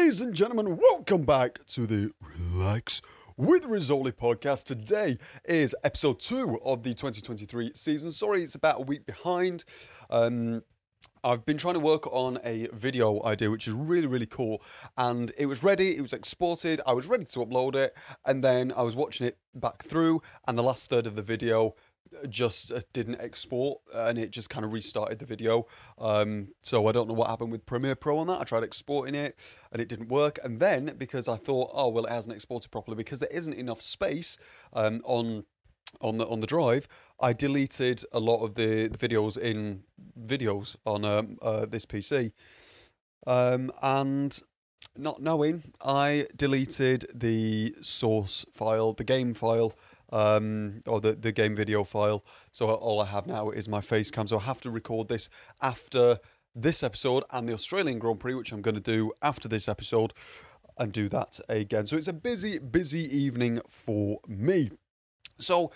Ladies and gentlemen, welcome back to the Relax with Rizzoli podcast. Today is episode two of the 2023 season. Sorry, it's about a week behind. Um, I've been trying to work on a video idea, which is really, really cool. And it was ready, it was exported, I was ready to upload it. And then I was watching it back through, and the last third of the video just uh, didn't export and it just kind of restarted the video. Um, so I don't know what happened with Premiere Pro on that. I tried exporting it and it didn't work. And then because I thought, oh, well, it hasn't exported properly because there isn't enough space um, on on the on the drive, I deleted a lot of the, the videos in videos on um, uh, this PC, um, and not knowing, I deleted the source file, the game file, um, or the the game video file. So all I have now is my face cam. So I have to record this after this episode and the Australian Grand Prix, which I'm going to do after this episode, and do that again. So it's a busy, busy evening for me. So,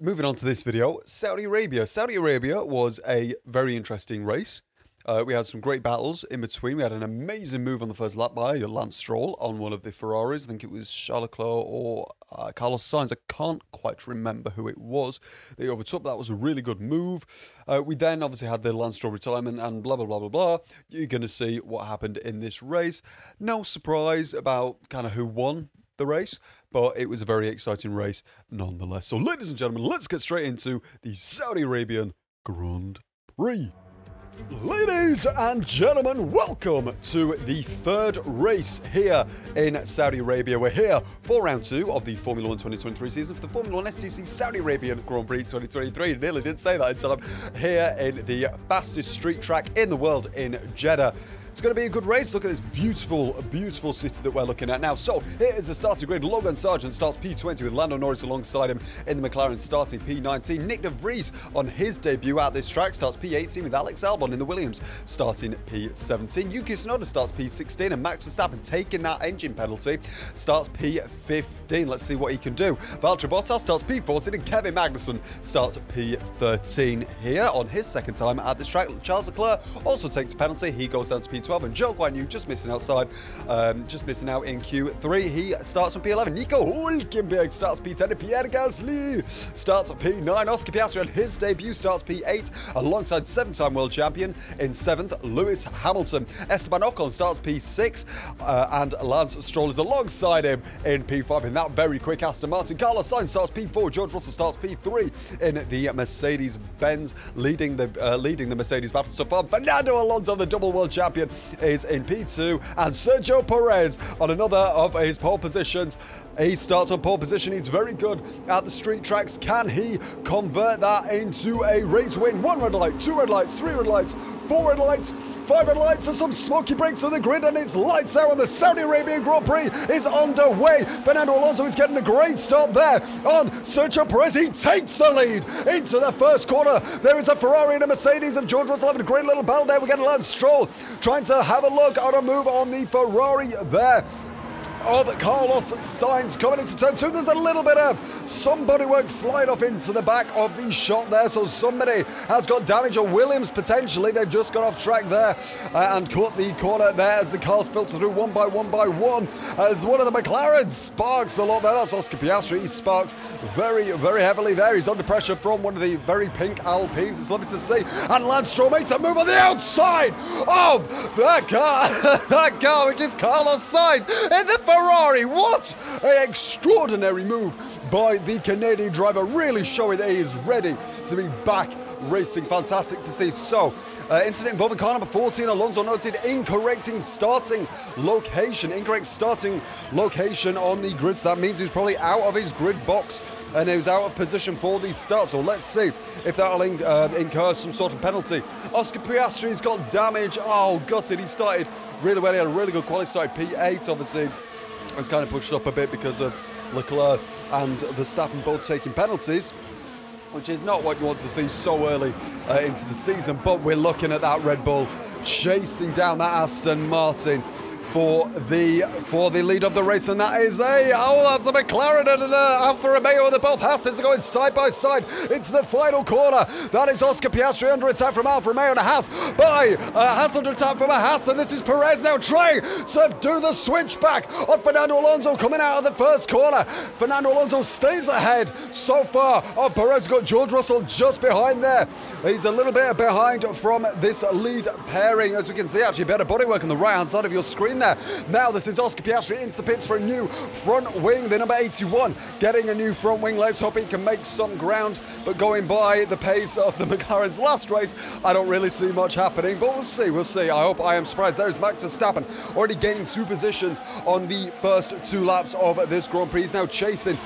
moving on to this video, Saudi Arabia. Saudi Arabia was a very interesting race. Uh, we had some great battles in between. We had an amazing move on the first lap by Lance Stroll on one of the Ferraris. I think it was Charles Leclerc or uh, Carlos Sainz. I can't quite remember who it was. They overtook. That was a really good move. Uh, we then obviously had the Lance Stroll retirement and blah, blah, blah, blah, blah. You're going to see what happened in this race. No surprise about kind of who won the race, but it was a very exciting race nonetheless. So, ladies and gentlemen, let's get straight into the Saudi Arabian Grand Prix. Ladies and gentlemen, welcome to the third race here in Saudi Arabia. We're here for round two of the Formula One 2023 season for the Formula One STC Saudi Arabian Grand Prix 2023. Nearly didn't say that until I'm here in the fastest street track in the world in Jeddah. It's going to be a good race. Look at this beautiful, beautiful city that we're looking at now. So here is the starting grid. Logan Sargent starts P20 with Lando Norris alongside him in the McLaren starting P19. Nick De Vries on his debut at this track starts P18 with Alex Albon in the Williams starting P17. Yuki Tsunoda starts P16 and Max Verstappen taking that engine penalty starts P15. Let's see what he can do. Valtteri Bottas starts P14 and Kevin Magnussen starts P13 here on his second time at this track. Charles Leclerc also takes a penalty. He goes down to P12 and Zhou Guan Yu just missing outside, um, just missing out in Q3. He starts on P11. Nico Hulkenberg starts P10. Pierre Gasly starts P9. Oscar Piastri on his debut starts P8 alongside seven-time world champion in seventh, Lewis Hamilton. Esteban Ocon starts P6 uh, and Lance Stroll is alongside him in P5 in that very quick Aston Martin. Carlos Sainz starts P4. George Russell starts P3 in the Mercedes-Benz, leading the uh, leading the Mercedes battle so far. Fernando Alonso, the double world champion, is in P2, and Sergio Perez on another of his pole positions. He starts on pole position. He's very good at the street tracks. Can he convert that into a race win? One red light, two red lights, three red lights, four red lights, five red lights, and some smoky breaks on the grid, and it's lights out, and the Saudi Arabian Grand Prix is underway. Fernando Alonso is getting a great start there on Sergio Perez. He takes the lead into the first corner. There is a Ferrari and a Mercedes of George Russell having a great little battle there. We're getting Lance Stroll trying to have a look on a move on the Ferrari there of Carlos Sainz coming into turn two. There's a little bit of somebody work flying off into the back of the shot there. So somebody has got damage, or Williams potentially. They've just got off track there uh, and caught the corner there as the cars filter through one by one by one. As one of the McLaren sparks a lot there. That's Oscar Piastri. He sparks very, very heavily there. He's under pressure from one of the very pink Alpines. It's lovely to see. And Lance Stroll makes a move on the outside of that car. that car, which is Carlos Sainz in the Ferrari. What an extraordinary move by the Canadian driver, really showing that he is ready to be back racing. Fantastic to see. So, uh, incident involving car number 14. Alonso noted incorrect starting location. Incorrect starting location on the grid. So that means he's probably out of his grid box and he was out of position for the start. So let's see if that'll in, uh, incur some sort of penalty. Oscar Piastri's got damage. Oh, gutted. He started really well. He had a really good quality. Started P8, obviously. It's kind of pushed up a bit because of Leclerc and Verstappen both taking penalties which is not what you want to see so early uh, into the season. But we're looking at that Red Bull chasing down that Aston Martin. For the for the lead of the race, and that is a oh, that's a McLaren and an uh, Alfa Romeo. The both Hasses are going side by side. It's the final corner. That is Oscar Piastri under attack from Alfa Romeo and a Haas by uh, Haas under attack from a Haas, and this is Perez now trying to do the switch back on Fernando Alonso coming out of the first corner. Fernando Alonso stays ahead so far Oh, Perez. Got George Russell just behind there. He's a little bit behind from this lead pairing, as we can see. Actually, better bodywork on the right hand side of your screen there Now this is Oscar Piastri into the pits for a new front wing. The number 81 getting a new front wing. Let's hope he can make some ground. But going by the pace of the McLaren's last race, I don't really see much happening. But we'll see. We'll see. I hope I am surprised. There's Max Verstappen already gaining two positions on the first two laps of this Grand Prix. He's now chasing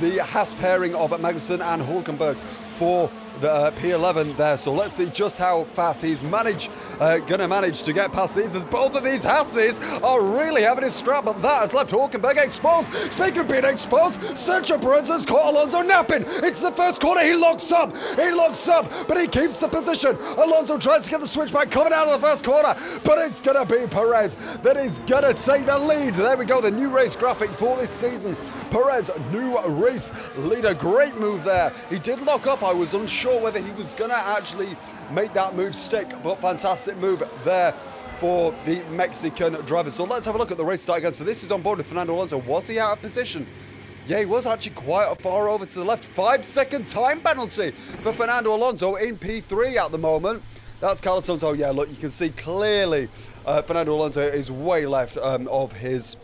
the Haas pairing of Magnussen and Hulkenberg for uh, P11 there. So let's see just how fast he's managed, uh, gonna manage to get past these. As both of these Hasses are really having his strap, but that has left Hulkenberg exposed. Speaking of being exposed, Sergio Perez has caught Alonso napping. It's the first corner. He locks up. He locks up, but he keeps the position. Alonso tries to get the switch back coming out of the first corner, but it's gonna be Perez that is gonna take the lead. There we go. The new race graphic for this season. Perez, new race leader. Great move there. He did lock up. I was unsure whether he was going to actually make that move stick, but fantastic move there for the Mexican driver. So let's have a look at the race start again. So this is on board with Fernando Alonso. Was he out of position? Yeah, he was actually quite far over to the left. Five second time penalty for Fernando Alonso in P3 at the moment. That's Carlos Sainz. Oh, yeah, look, you can see clearly uh, Fernando Alonso is way left um, of his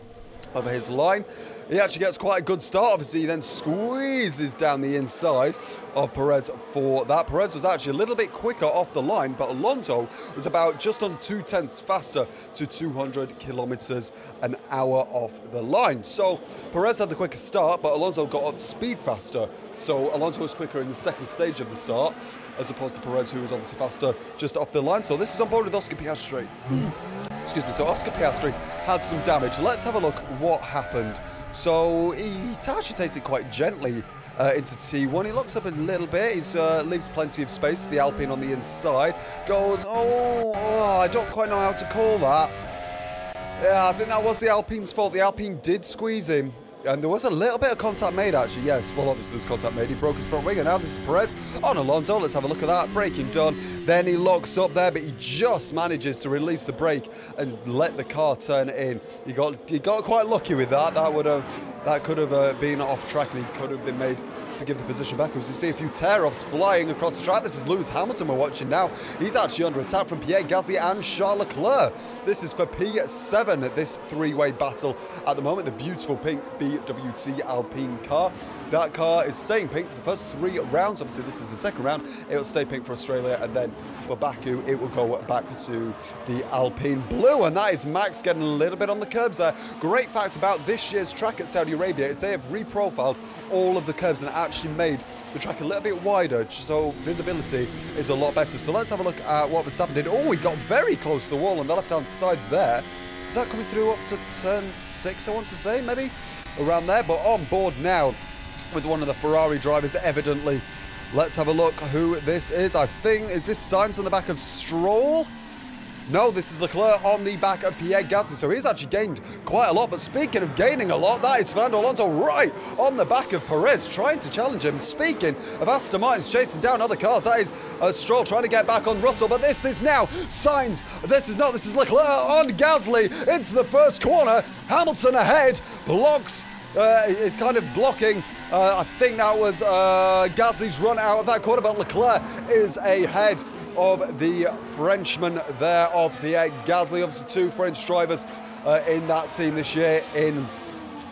of his line. He actually gets quite a good start. Obviously, he then squeezes down the inside of Perez for that. Perez was actually a little bit quicker off the line, but Alonso was about just on two tenths faster to 200 kilometers an hour off the line. So Perez had the quickest start, but Alonso got up to speed faster. So Alonso was quicker in the second stage of the start, as opposed to Perez, who was obviously faster just off the line. So this is on board with Oscar Piastri. Hmm. Excuse me. So Oscar Piastri had some damage. Let's have a look what happened. So he takes it quite gently uh, into T1. He locks up a little bit. He uh, leaves plenty of space to the Alpine on the inside. Goes, oh, oh, I don't quite know how to call that. Yeah, I think that was the Alpine's fault. The Alpine did squeeze him. And there was a little bit of contact made, actually. Yes, well, obviously there was contact made. He broke his front wing, and now this is Perez on Alonso. Let's have a look at that. Braking done. Then he locks up there, but he just manages to release the brake and let the car turn in. He got he got quite lucky with that. That would have that could have uh, been off track, and he could have been made to give the position back. As you see a few tear-offs flying across the track. This is Lewis Hamilton we're watching now. He's actually under attack from Pierre Gasly and Charles Leclerc. This is for P7, this three-way battle at the moment. The beautiful pink BWT Alpine car. That car is staying pink for the first three rounds. Obviously, this is the second round. It will stay pink for Australia, and then for Baku, it will go back to the Alpine blue. And that is Max getting a little bit on the curbs there. Great fact about this year's track at Saudi Arabia is they have reprofiled all of the curves and actually made the track a little bit wider, so visibility is a lot better. So let's have a look at what Verstappen did. Oh, he got very close to the wall on the left-hand side there. Is that coming through up to turn six, I want to say, maybe? Around there, but on board now with one of the Ferrari drivers, evidently. Let's have a look who this is. I think, is this Sainz on the back of Stroll? No, this is Leclerc on the back of Pierre Gasly, so he's actually gained quite a lot. But speaking of gaining a lot, that is Fernando Alonso right on the back of Perez, trying to challenge him. Speaking of Aston Martins chasing down other cars, that is uh, Stroll trying to get back on Russell. But this is now Sainz. This is not. This is Leclerc on Gasly into the first corner. Hamilton ahead, blocks uh, is kind of blocking. Uh, I think that was uh, Gasly's run out of that corner, but Leclerc is ahead of the Frenchman there of Pierre Gasly. Obviously, two French drivers uh, in that team this year in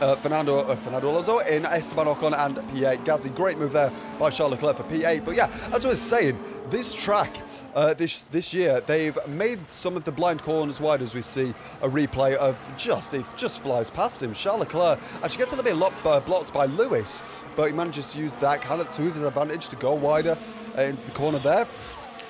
uh, Fernando uh, Fernando Alonso in Esteban Ocon and Pierre Gasly. Great move there by Charles Leclerc for P8. But yeah, as I was saying, this track uh, this this year they've made some of the blind corners wide as we see a replay of just he just flies past him. Charles Leclerc actually gets a little bit lo- uh, blocked by Lewis, but he manages to use that kind of to his advantage to go wider uh, into the corner there.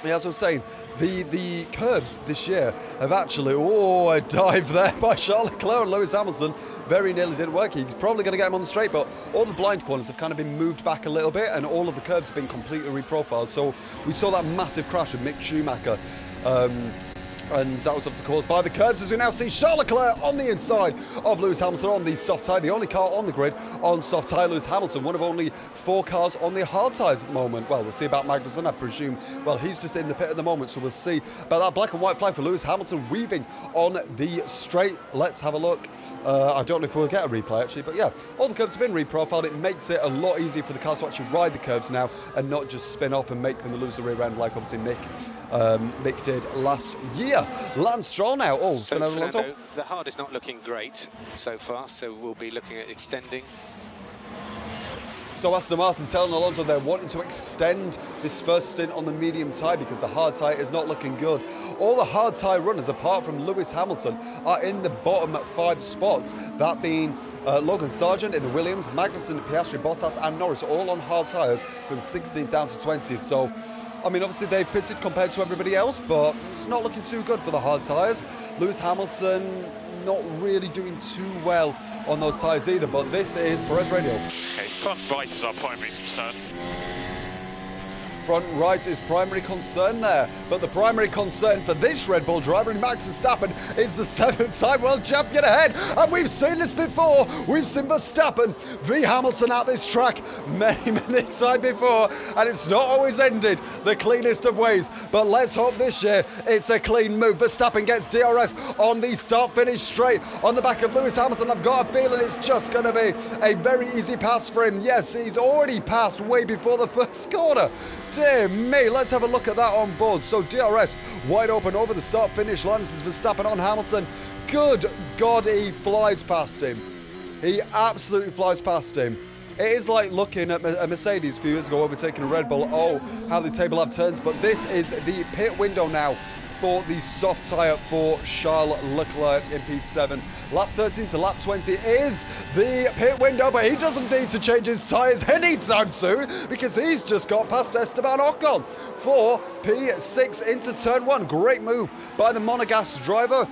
Yeah, as I was saying, the, the curbs this year have actually, oh, a dive there by Charlotte Leclerc and Lewis Hamilton. Very nearly didn't work. He's probably going to get him on the straight, but all the blind corners have kind of been moved back a little bit and all of the curbs have been completely reprofiled. So we saw that massive crash with Mick Schumacher. Um, And that was obviously caused by the curbs as we now see Charles Leclerc on the inside of Lewis Hamilton on the soft tyre. The only car on the grid on soft tyre, Lewis Hamilton, one of only four cars on the hard tyres at the moment. Well, we'll see about Magnussen, I presume. Well, he's just in the pit at the moment, so we'll see about that black and white flag for Lewis Hamilton weaving on the straight. Let's have a look. Uh, I don't know if we'll get a replay actually, but yeah, all the curbs have been reprofiled. It makes it a lot easier for the cars to actually ride the curbs now and not just spin off and make them lose the rear end like obviously Mick um, Mick did last year. Lance Stroll now. Oh, so Fernando, the hard is not looking great so far, so we'll be looking at extending. So Aston Martin telling Alonso they're wanting to extend this first stint on the medium tyre because the hard tyre is not looking good. All the hard tyre runners, apart from Lewis Hamilton, are in the bottom five spots. That being uh, Logan Sargent in the Williams, Magnussen, Piastri, Bottas, and Norris, all on hard tyres from 16th down to 20th. So I mean, obviously they've pitted compared to everybody else, but it's not looking too good for the hard tyres. Lewis Hamilton not really doing too well on those tyres either, but this is Perez Radio. Okay, front right is our primary concern front right is primary concern there. But the primary concern for this Red Bull driver, in Max Verstappen, is the seventh time world champion ahead. And we've seen this before. We've seen Verstappen v Hamilton at this track many, many times before. And it's not always ended the cleanest of ways. But let's hope this year it's a clean move. Verstappen gets DRS on the start finish straight on the back of Lewis Hamilton. I've got a feeling it's just going to be a very easy pass for him. Yes, he's already passed way before the first corner. Dear me, let's have a look at that on board. So DRS wide open over the start finish line. This is Verstappen on Hamilton. Good God, he flies past him. He absolutely flies past him. It is like looking at a Mercedes a few years ago overtaking a Red Bull. Oh, how the table have turns. But this is the pit window now for the soft tyre for Charles Leclerc in P7. Lap 13 to lap 20 is the pit window, but he doesn't need to change his tyres anytime soon because he's just got past Esteban Ocon for P6 into turn one. Great move by the Monegasque driver.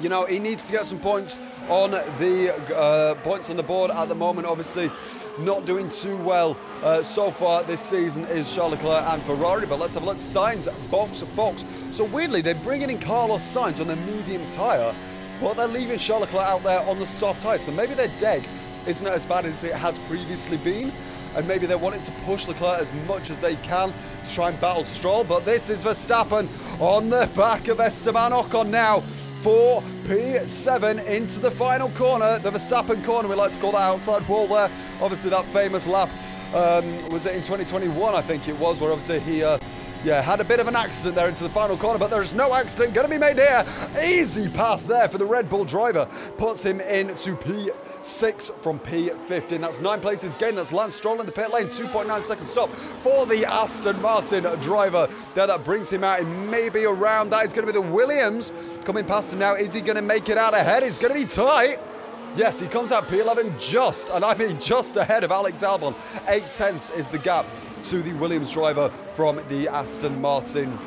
You know, he needs to get some points on the uh, points on the board at the moment, obviously not doing too well uh, so far this season is Charles Leclerc and Ferrari. But let's have a look. Sainz box, box. So weirdly, they're bringing in Carlos Sainz on the medium tyre, but they're leaving Charles Leclerc out there on the soft tyre. So maybe their deg isn't as bad as it has previously been. And maybe they're wanting to push Leclerc as much as they can to try and battle Stroll. But this is Verstappen on the back of Esteban Ocon now for P7 into the final corner, the Verstappen corner. We like to call that outside wall there. Obviously, that famous lap um, was it in 2021, I think it was, where obviously he. Uh, yeah, had a bit of an accident there into the final corner, but there's no accident going to be made here. Easy pass there for the Red Bull driver. Puts him into P6 from P15. That's nine places gained. That's Lance Stroll in the pit lane. 2.9 second stop for the Aston Martin driver. There, that brings him out in maybe around. That is going to be the Williams coming past him now. Is he going to make it out ahead? It's going to be tight. Yes, he comes out P11 just, and I mean just ahead of Alex Albon. Eight tenths is the gap to the Williams driver from the Aston Martin.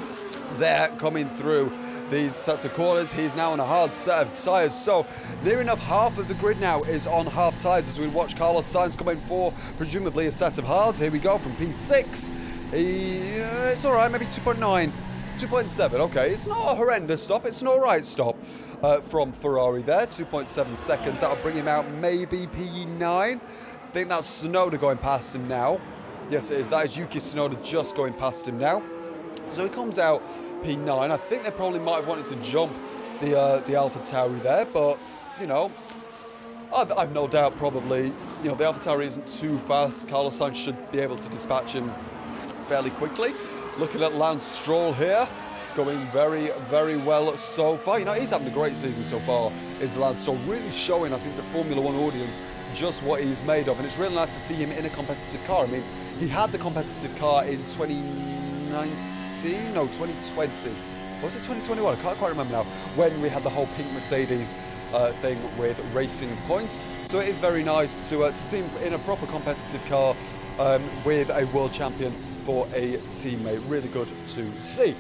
There coming through these sets of corners. He's now on a hard set of tyres. So near enough half of the grid now is on half tyres as we watch Carlos Sainz coming for presumably a set of hards. Here we go from P6. He, uh, it's all right, maybe 2.9. 2.7, okay, it's not a horrendous stop, it's an alright stop uh, from Ferrari there. 2.7 seconds, that'll bring him out maybe P9. I think that's Tsunoda going past him now. Yes, it is. That is Yuki Tsunoda just going past him now. So he comes out P9. I think they probably might have wanted to jump the uh, the Alpha Tauri there, but you know, I've, I've, no doubt probably you know the Alpha Tauri isn't too fast. Carlos Sainz should be able to dispatch him fairly quickly. Looking at Lance Stroll here, going very, very well so far. You know, he's having a great season so far, is Lance Stroll. Really showing, I think, the Formula One audience just what he's made of. And it's really nice to see him in a competitive car. I mean, he had the competitive car in 2019, no, 2020. Was it 2021? I can't quite remember now. When we had the whole pink Mercedes uh, thing with Racing Point. So it is very nice to, uh, to see him in a proper competitive car um, with a world champion for a teammate. Really good to see.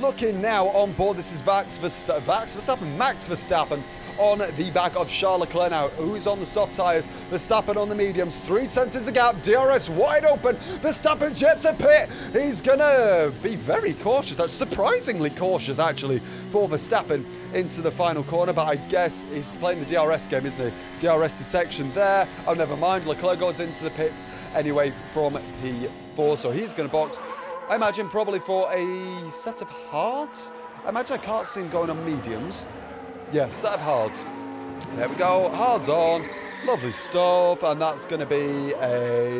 Looking now on board, this is Vax Verstappen, Vax Verstappen, Max Verstappen on the back of Charles Leclerc now, who's on the soft tyres. Verstappen on the mediums. Three tenths is a gap. DRS wide open. Verstappen's jets to pit. He's going to be very cautious. That's surprisingly cautious, actually, for Verstappen into the final corner. But I guess he's playing the DRS game, isn't he? DRS detection there. Oh, never mind. Leclerc goes into the pits anyway from P4. So he's going to box, I imagine, probably for a set of hards. I imagine I can't see him going on mediums. Yes, set of hards. There we go. Hards on. Lovely stuff. And that's going to be a...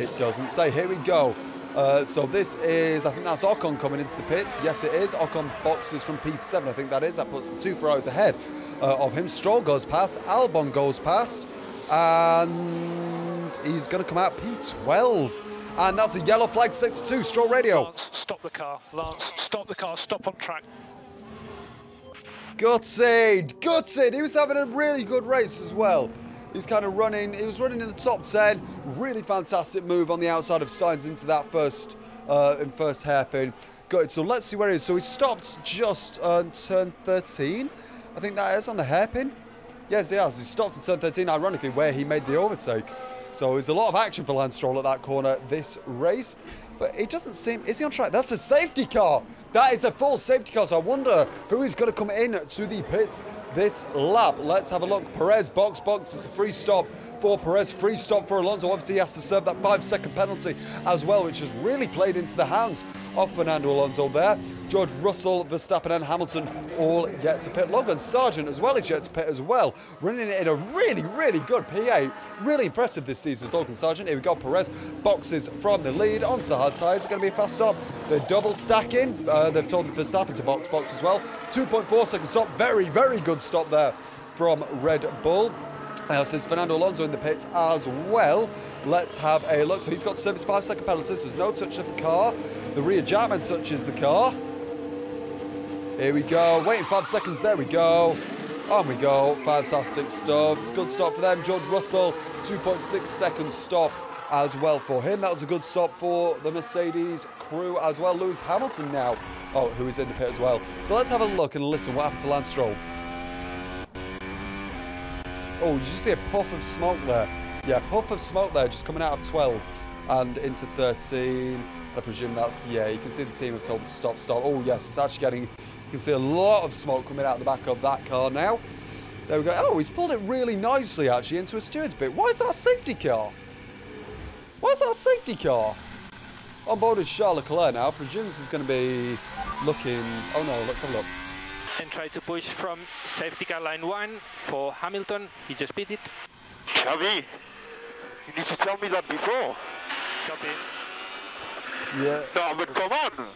It doesn't say. Here we go. Uh, so this is, I think that's Ocon coming into the pits. Yes, it is. Ocon boxes from P7. I think that is. That puts the two Ferraris ahead uh, of him. Stroll goes past. Albon goes past. And he's going to come out P12. And that's a yellow flag, sector two, Stroll radio. Lance, stop the car. Lance, stop the car. Stop on track. Gutted, gutted. He was having a really good race as well. He's kind of running. He was running in the top ten. Really fantastic move on the outside of Sainz into that first, uh, in first hairpin. Good. So let's see where he is. So he stopped just on turn 13. I think that is on the hairpin. Yes, he has. He stopped at turn 13. Ironically, where he made the overtake. So there's a lot of action for Lance Stroll at that corner this race. But it doesn't seem. Is he on track? That's a safety car. That is a full safety car. So I wonder who is going to come in to the pits this lap. Let's have a look. Perez box box. It's a free stop for Perez. Free stop for Alonso. Obviously, he has to serve that five second penalty as well, which has really played into the hands of Fernando Alonso there. George Russell, Verstappen, and Hamilton all yet to pit. Logan Sargent as well is yet to pit as well. Running in a really, really good P8. Really impressive this season, Logan Sargent. Here we go. Perez boxes from the lead onto the hard tyres. It's going to be a fast stop. They're double stacking. Uh, they've told Verstappen to box box as well. 2.4 second stop. Very, very good stop there from Red Bull. Uh, says Fernando Alonso in the pits as well. Let's have a look. So he's got service five second penalties. There's no touch of the car. The rear jackman touches the car. Here we go. Waiting five seconds. There we go. On we go. Fantastic stuff. It's a good stop for them. George Russell, 2.6 second stop as well for him. That was a good stop for the Mercedes crew as well. Lewis Hamilton now, oh, who is in the pit as well. So let's have a look and listen what happened to Lance Stroll. Oh, you just see a puff of smoke there. Yeah, puff of smoke there just coming out of 12 and into 13. I presume that's, yeah, you can see the team have told him to stop, stop. Oh, yes, it's actually getting, you can see a lot of smoke coming out the back of that car now. There we go. Oh, he's pulled it really nicely, actually, into a steward's bit. Why is that a safety car? Why is that a safety car? On board is Charles Leclerc now. I presume this is going to be looking... Oh, no, let's have a look. and try to push from safety car line one for Hamilton. He just beat it. Xavi, you need to tell me that before. Copy. Yeah. No, but come on.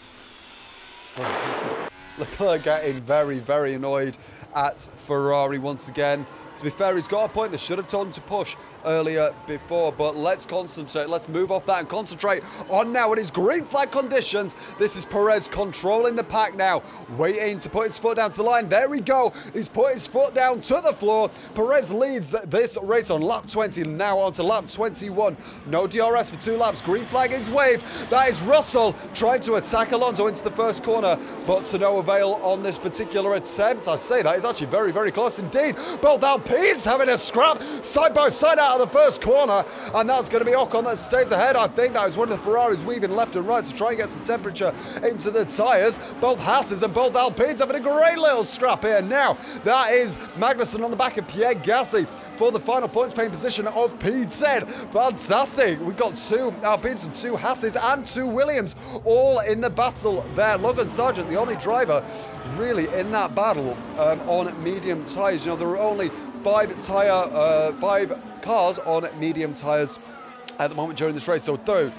Leclerc getting very, very annoyed at Ferrari once again. To be fair, he's got a point. They should have told him to push earlier before, but let's concentrate. Let's move off that and concentrate on now. It is green flag conditions. This is Perez controlling the pack now, waiting to put his foot down to the line. There we go. He's put his foot down to the floor. Perez leads this race on lap 20, now on to lap 21. No DRS for two laps. Green flag is waved. That is Russell trying to attack Alonso into the first corner, but to no avail on this particular attempt. I say that is actually very, very close indeed. Both Alpines having a scrap side by side out of the first corner, and that's going to be Ocon that stays ahead. I think that was one of the Ferraris weaving left and right to try and get some temperature into the tyres. Both Hasses and both Alpines having a great little scrap here. Now, that is Magnussen on the back of Pierre Gasly for the final points paying position of P10. Fantastic. We've got two Alpines and two Hasses and two Williams all in the battle there. Logan Sargent, the only driver really in that battle um, on medium tyres. You know, there are only five tyre, uh, five cars on medium tyres at the moment during this race. So through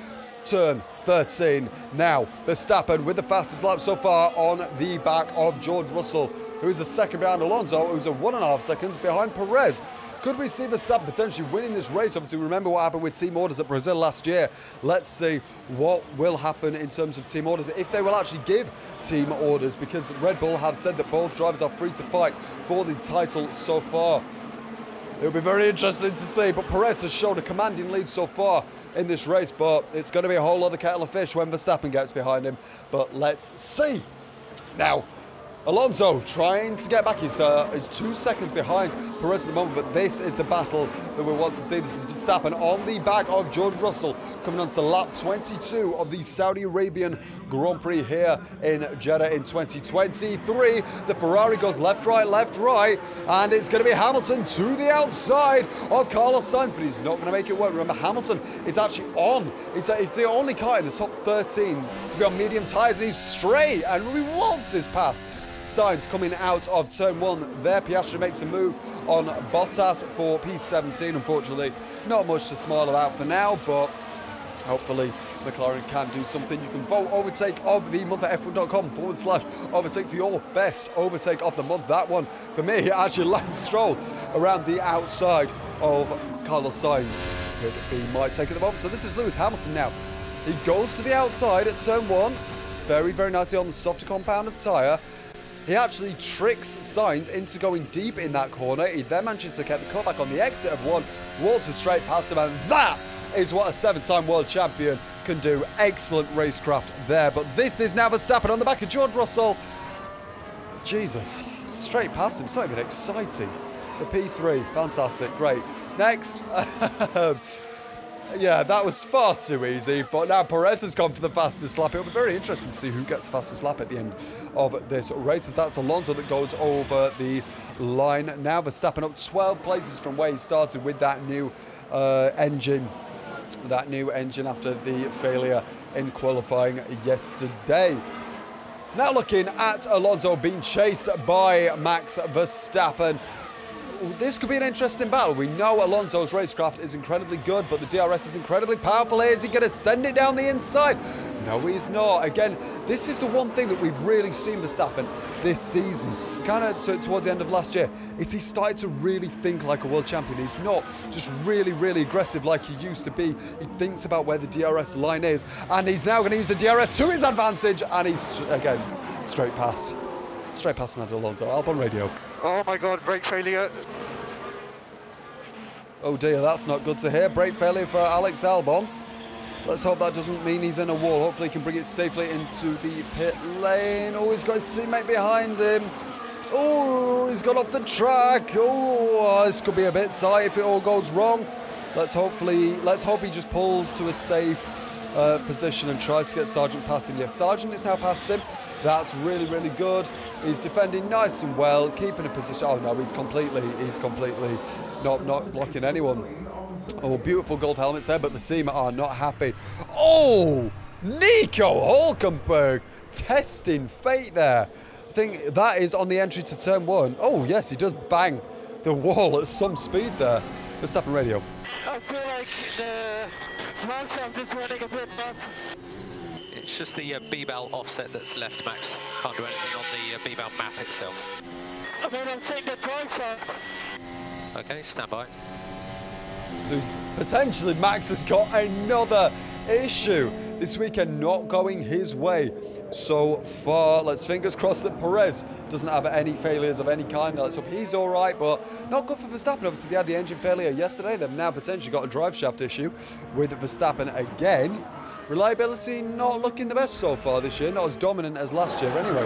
turn 13 now. Verstappen with the fastest lap so far on the back of George Russell, who is a second behind Alonso, who's a one and a half seconds behind Perez. Could we see Verstappen potentially winning this race? Obviously, remember what happened with team orders at Brazil last year. Let's see what will happen in terms of team orders, if they will actually give team orders, because Red Bull have said that both drivers are free to fight for the title so far. It'll be very interesting to see, but Perez has shown a commanding lead so far in this race, but it's going to be a whole other kettle of fish when Verstappen gets behind him. But let's see. Now, Alonso trying to get back. He's, uh, he's two seconds behind Perez at the moment, but this is the battle that we want to see. This is Verstappen on the back of George Russell coming on to lap 22 of the Saudi Arabian Grand Prix here in Jeddah in 2023. The Ferrari goes left, right, left, right, and it's going to be Hamilton to the outside of Carlos Sainz, but he's not going to make it work. Remember, Hamilton is actually on. It's, a, it's the only car in the top 13 to be on medium tyres, and he's straight, and he wants his pass. Sainz coming out of turn one there. Piastri makes a move on Bottas for P17. Unfortunately, not much to smile about for now, but hopefully McLaren can do something. You can vote overtake of the month at f1.com forward slash overtake for your best overtake of the month. That one for me actually Lance Stroll around the outside of Carlos Sainz could be my take at the moment. So this is Lewis Hamilton now. He goes to the outside at turn one, very, very nicely on the softer compound of tyre. He actually tricks Sainz into going deep in that corner. He then manages to get the cutback on the exit of one, waltzes straight past him, and that is what a seven-time world champion can do. Excellent racecraft there. But this is now Verstappen on the back of George Russell. Jesus, straight past him. It's not even exciting. The P3, fantastic, great. Next. Um, Yeah, that was far too easy. But now Perez has gone for the fastest lap. It'll be very interesting to see who gets fastest lap at the end of this race. As that's Alonso that goes over the line. Now Verstappen up 12 places from where he started with that new uh, engine. That new engine after the failure in qualifying yesterday. Now looking at Alonso being chased by Max Verstappen this could be an interesting battle. We know Alonso's racecraft is incredibly good, but the DRS is incredibly powerful. Is he going to send it down the inside? No, he's not. Again, this is the one thing that we've really seen Verstappen this season. Kind of towards the end of last year, is he started to really think like a world champion. He's not just really, really aggressive like he used to be. He thinks about where the DRS line is, and he's now going to use the DRS to his advantage, and he's, again, straight past. Straight past Fernando Alonso. Albon Radio. Oh my god, brake failure. Oh dear, that's not good to hear. Brake failure for Alex Albon. Let's hope that doesn't mean he's in a wall. Hopefully he can bring it safely into the pit lane. Oh, he's got his teammate behind him. Oh, he's got off the track. Oh, this could be a bit tight if it all goes wrong. Let's hopefully, let's hope he just pulls to a safe uh, position and tries to get Sargent past him. Yes, Sargent is now past him. That's really, really good. He's defending nice and well, keeping a position. Oh no, he's completely, he's completely not not blocking anyone. Oh, beautiful gold helmets there, but the team are not happy. Oh, Nico Hulkenberg testing fate there. I think that is on the entry to turn one. Oh yes, he does bang the wall at some speed there. The Verstappen radio. I feel like the shaft is running a bit rough. It's just the uh, B-bell offset that's left, Max. Can't do anything on the uh, B-bell map itself. I mean, I'm saying the drive shaft. Okay, stand by. So potentially Max has got another issue this weekend not going his way so far. Let's fingers crossed that Perez doesn't have any failures of any kind. Let's hope he's all right, but not good for Verstappen. Obviously, they had the engine failure yesterday. They've now potentially got a drive shaft issue with Verstappen again. Reliability not looking the best so far this year, not as dominant as last year anyway.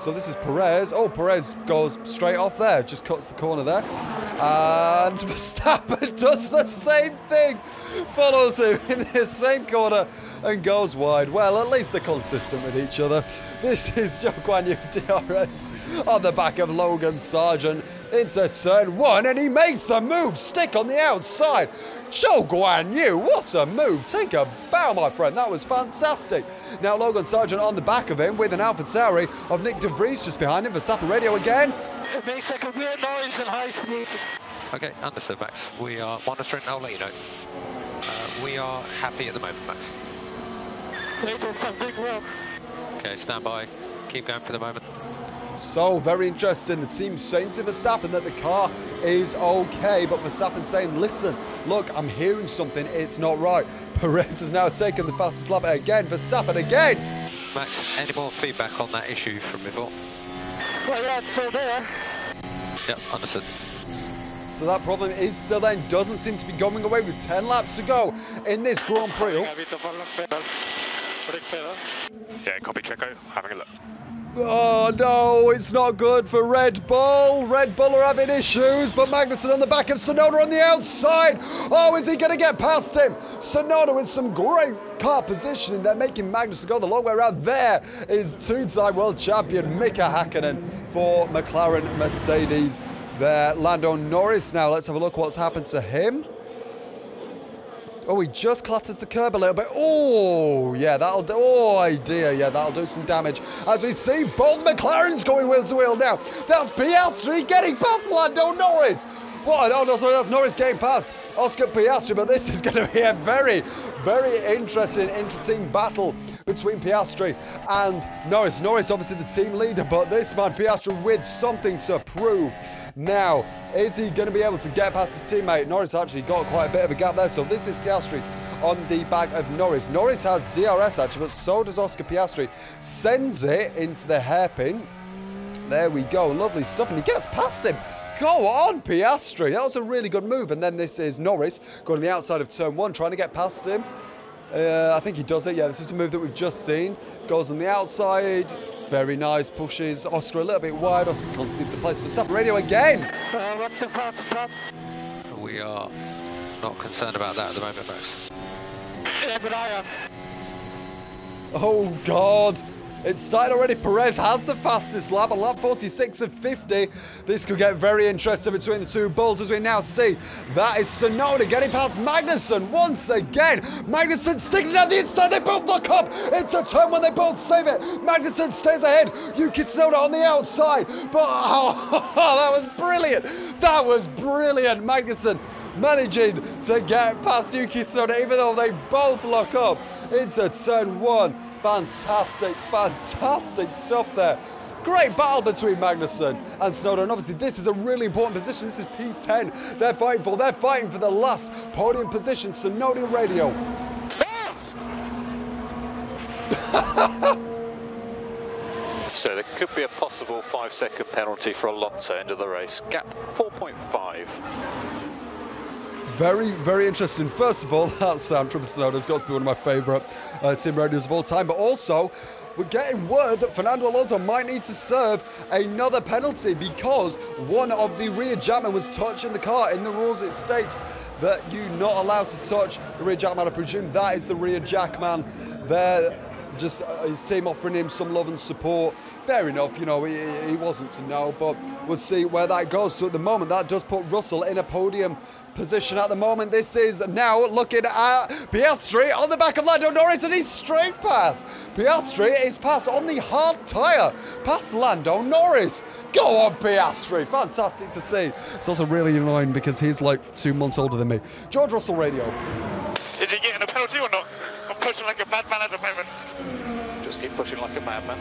So this is Perez. Oh, Perez goes straight off there, just cuts the corner there. And Verstappen does the same thing, follows him in the same corner and goes wide. Well, at least they're consistent with each other. This is Guan Yu DRS on the back of Logan Sargent into turn one, and he makes the move. Stick on the outside. Zhou Guan Yu, what a move. Take a bow, my friend. That was fantastic. Now Logan Sargent on the back of him with an AlphaTauri of Nick De Vries just behind him. Verstappen radio again. It makes like a weird noise in high speed. Okay, understood, Max. We are monitoring. I'll let you know. Uh, we are happy at the moment, Max. They did something wrong. Okay, stand by. Keep going for the moment. So very interesting. The team saying to Verstappen that the car is okay, but Verstappen saying, "Listen, look, I'm hearing something. It's not right." Perez has now taken the fastest lap again. Verstappen again. Max, any more feedback on that issue from before? Well, yeah, it's still there. Yep, understood. So that problem is still there. and Doesn't seem to be going away with 10 laps to go in this Grand Prix. Yeah, copy Checo. Having a look. Oh no, it's not good for Red Bull. Red Bull are having issues, but Magnussen on the back of Tsunoda on the outside. Oh, is he going to get past him? Tsunoda with some great car positioning. They're making Magnussen go the long way around. There is two-time world champion Mika Hakkinen for McLaren Mercedes. There, Lando Norris now. Let's have a look what's happened to him. Oh, he just clatters the curb a little bit. Oh, yeah, that'll do. Oh, idea. Yeah, that'll do some damage. As we see both McLarens going wheel to wheel now. That's Piastri getting past Lando Norris. What? Oh, no, sorry, that's Norris getting past Oscar Piastri, but this is going to be a very, very interesting, interesting battle between Piastri and Norris. Norris, obviously the team leader, but this man, Piastri, with something to prove. Now, is he going to be able to get past his teammate? Norris actually got quite a bit of a gap there, so this is Piastri on the back of Norris. Norris has DRS actually, but so does Oscar Piastri. Sends it into the hairpin. There we go, lovely stuff, and he gets past him. Go on, Piastri. That was a really good move. And then this is Norris going to the outside of turn one, trying to get past him. Uh, I think he does it. Yeah, this is the move that we've just seen. Goes on the outside. Very nice. Pushes Oscar a little bit wide. Oscar concedes to place for Verstappen radio again. Uh, what's the fastest lap? We are not concerned about that at the moment, Max. Yeah, but I am. Oh, God. It's started already. Perez has the fastest lap, a lap 46 of 50. This could get very interesting between the two bulls as we now see. That is Tsunoda getting past Magnussen once again. Magnussen sticking down the inside. They both lock up. It's a turn when they both save it. Magnussen stays ahead. Yuki Tsunoda on the outside. But oh, that was brilliant. That was brilliant. Magnussen managing to get past Yuki Tsunoda even though they both lock up into turn one. Fantastic, fantastic stuff there. Great battle between Magnussen and Tsunoda. Obviously, this is a really important position. This is P10. They're fighting for. They're fighting for the last podium position. Tsunoda Radio. So there could be a possible five second penalty for Alonso of the race. Gap 4.5. Very, very interesting. First of all, that sound from Tsunoda has got to be one of my favourite uh, team radios of all time. But also, we're getting word that Fernando Alonso might need to serve another penalty because one of the rear jackmen was touching the car. In the rules, it states that you're not allowed to touch the rear jackman. I presume that is the rear jackman there. Just uh, his team offering him some love and support. Fair enough, you know, he, he wasn't to know, but we'll see where that goes. So at the moment, that does put Russell in a podium position at the moment. This is now looking at Piastri on the back of Lando Norris and he's straight past. Piastri is passed on the hard tyre, past Lando Norris. Go on, Piastri. Fantastic to see. It's also really annoying because he's like two months older than me. George Russell Radio. Is he getting a penalty or not? I'm pushing like a madman at the moment. Just keep pushing like a madman.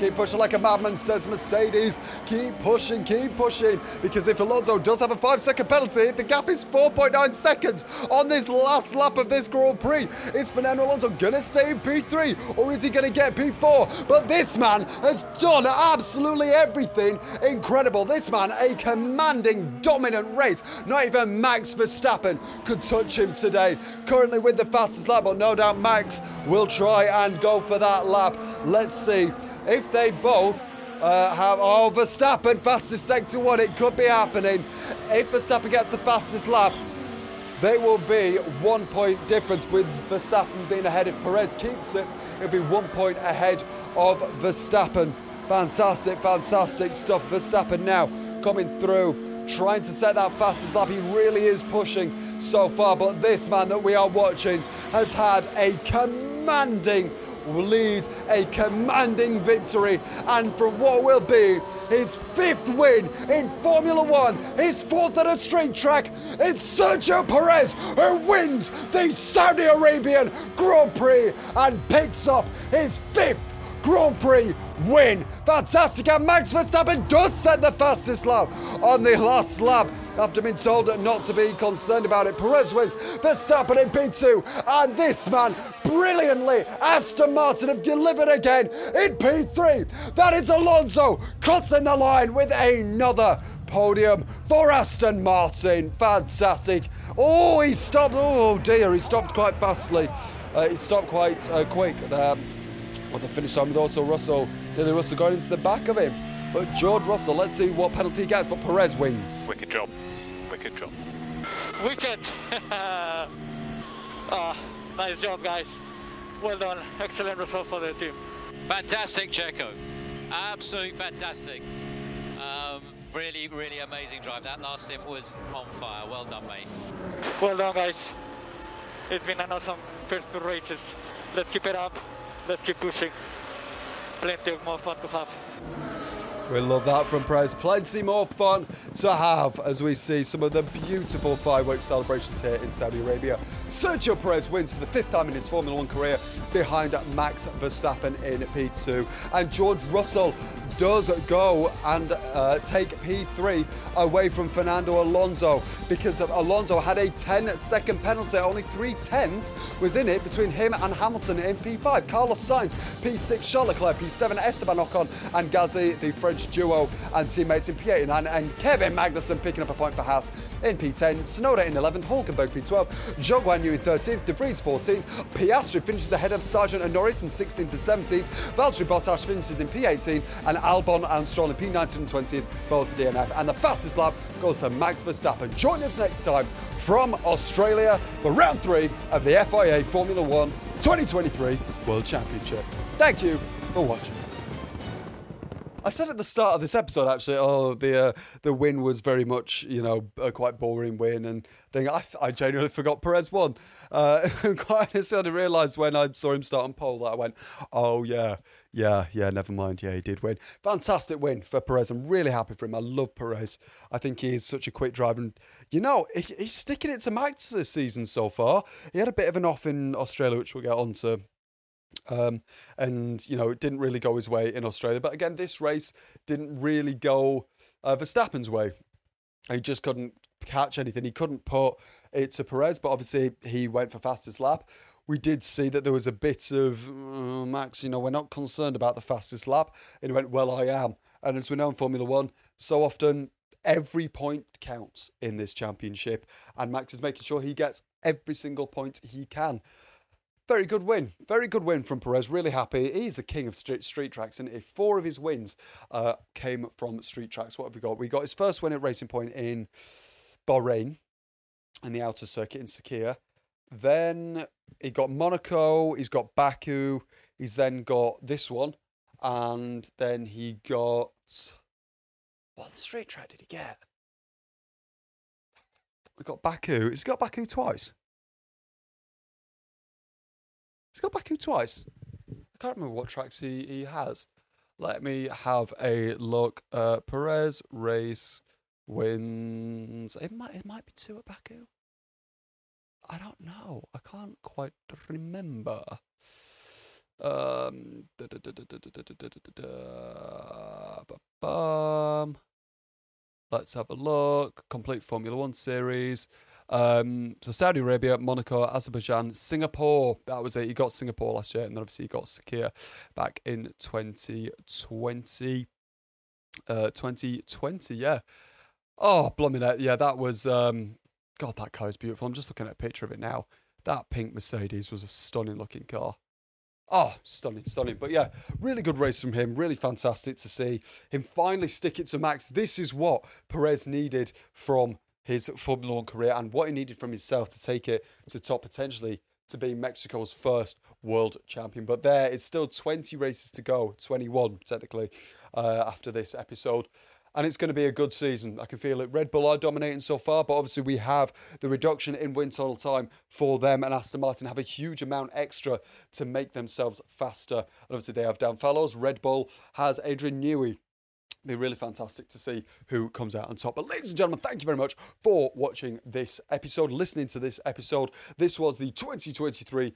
Keep pushing like a madman, says Mercedes. Keep pushing, keep pushing. Because if Alonso does have a five second penalty, the gap is 4.9 seconds on this last lap of this Grand Prix. Is Fernando Alonso going to stay in P3 or is he going to get P4? But this man has done absolutely everything incredible. This man, a commanding, dominant race. Not even Max Verstappen could touch him today. Currently with the fastest lap, but no doubt Max will try and go for that lap. Let's see if they both uh, have oh Verstappen fastest sector one it could be happening. If Verstappen gets the fastest lap they will be one point difference with Verstappen being ahead if Perez. Keeps it it'll be one point ahead of Verstappen. Fantastic fantastic stuff. Verstappen now coming through trying to set that fastest lap. He really is pushing so far but this man that we are watching has had a commanding lead a commanding victory and for what will be his fifth win in Formula One, his fourth at a straight track, it's Sergio Perez who wins the Saudi Arabian Grand Prix and picks up his fifth Grand Prix win. Fantastic, and Max Verstappen does set the fastest lap on the last lap after being told not to be concerned about it. Perez wins, Verstappen in P2, and this man brilliantly, Aston Martin have delivered again in P3. That is Alonso crossing the line with another podium for Aston Martin. Fantastic. Oh, he stopped. Oh dear, he stopped quite fastly. Uh, he stopped quite uh, quick there on the finish line with also Russell Nearly Russell going into the back of him. But George Russell, let's see what penalty he gets. But Perez wins. Wicked job. Wicked job. Wicked. oh, nice job, guys. Well done. Excellent result for the team. Fantastic, Checo. Absolutely fantastic. Um, really, really amazing drive. That last stint was on fire. Well done, mate. Well done, guys. It's been an awesome first two races. Let's keep it up. Let's keep pushing. Plenty of more fun to have. We love that from Perez. Plenty more fun to have as we see some of the beautiful fireworks celebrations here in Saudi Arabia. Sergio Perez wins for the fifth time in his Formula One career behind Max Verstappen in P2. And George Russell does go and uh, take P3 away from Fernando Alonso because Alonso had a 10 second penalty. Only three tenths was in it between him and Hamilton in P5. Carlos Sainz, P6, Charles Leclerc, P7, Esteban Ocon, and Gasly, the French duo and teammates in P8 and 9, and Kevin Magnussen picking up a point for Haas in P10, Tsunoda in 11th, Hulkenberg P12, Zhou Yu in 13th, De Vries 14th, Piastri finishes ahead of Sargeant and Norris in 16th and 17th, Valtteri Bottas finishes in P18, and Albon and Stroll in P19 and 20th, both DNF. And the fastest lap goes to Max Verstappen. Join us next time from Australia for round three of the FIA Formula One 2023 World Championship. Thank you for watching. I said at the start of this episode, actually, oh, the uh, the win was very much, you know, a quite boring win, and thing. I, I genuinely forgot Perez won. Uh, quite honestly, I didn't realise when I saw him start on pole that I went, oh yeah, yeah, yeah, never mind. Yeah, he did win. Fantastic win for Perez. I'm really happy for him. I love Perez. I think he is such a quick driver, and you know, he, he's sticking it to Max this season so far. He had a bit of an off in Australia, which we'll get on to um, and you know, it didn't really go his way in Australia. But again, this race didn't really go uh, Verstappen's way. He just couldn't catch anything. He couldn't put it to Perez, but obviously he went for fastest lap. We did see that there was a bit of uh, Max, you know, we're not concerned about the fastest lap. And he went, Well, I am. And as we know in Formula One, so often every point counts in this championship. And Max is making sure he gets every single point he can. Very good win. Very good win from Perez. Really happy. He's the king of street, street tracks, and if four of his wins uh, came from street tracks, what have we got? We got his first win at Racing Point in Bahrain, in the outer circuit in Sakhir. Then he got Monaco. He's got Baku. He's then got this one, and then he got what street track did he get? We got Baku. He's got Baku twice. He's got Baku twice. I can't remember what tracks he, he has. Let me have a look. Uh, Perez race wins. It might it might be two at Baku. I don't know. I can't quite remember. Um, Let's have a look. Complete Formula One series. Um, so Saudi Arabia, Monaco, Azerbaijan, Singapore. That was it. He got Singapore last year, and then obviously he got Sakhir back in 2020. Uh, 2020, yeah. Oh, it. Yeah, that was. Um, God, that car is beautiful. I'm just looking at a picture of it now. That pink Mercedes was a stunning looking car. Oh, stunning, stunning. But yeah, really good race from him. Really fantastic to see him finally stick it to Max. This is what Perez needed from his Formula One career and what he needed from himself to take it to top potentially to be Mexico's first world champion. But there is still 20 races to go, 21 technically, uh, after this episode. And it's going to be a good season. I can feel it. Red Bull are dominating so far, but obviously we have the reduction in wind tunnel time for them, and Aston Martin have a huge amount extra to make themselves faster. And obviously they have Dan. Red Bull has Adrian Newey be really fantastic to see who comes out on top. But ladies and gentlemen, thank you very much for watching this episode, listening to this episode. This was the 2023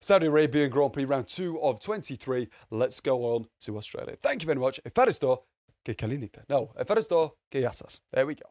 Saudi Arabian Grand Prix round two of 23. Let's go on to Australia. Thank you very much. Efaristo que calinite. No, Efaristo que yasas. There we go.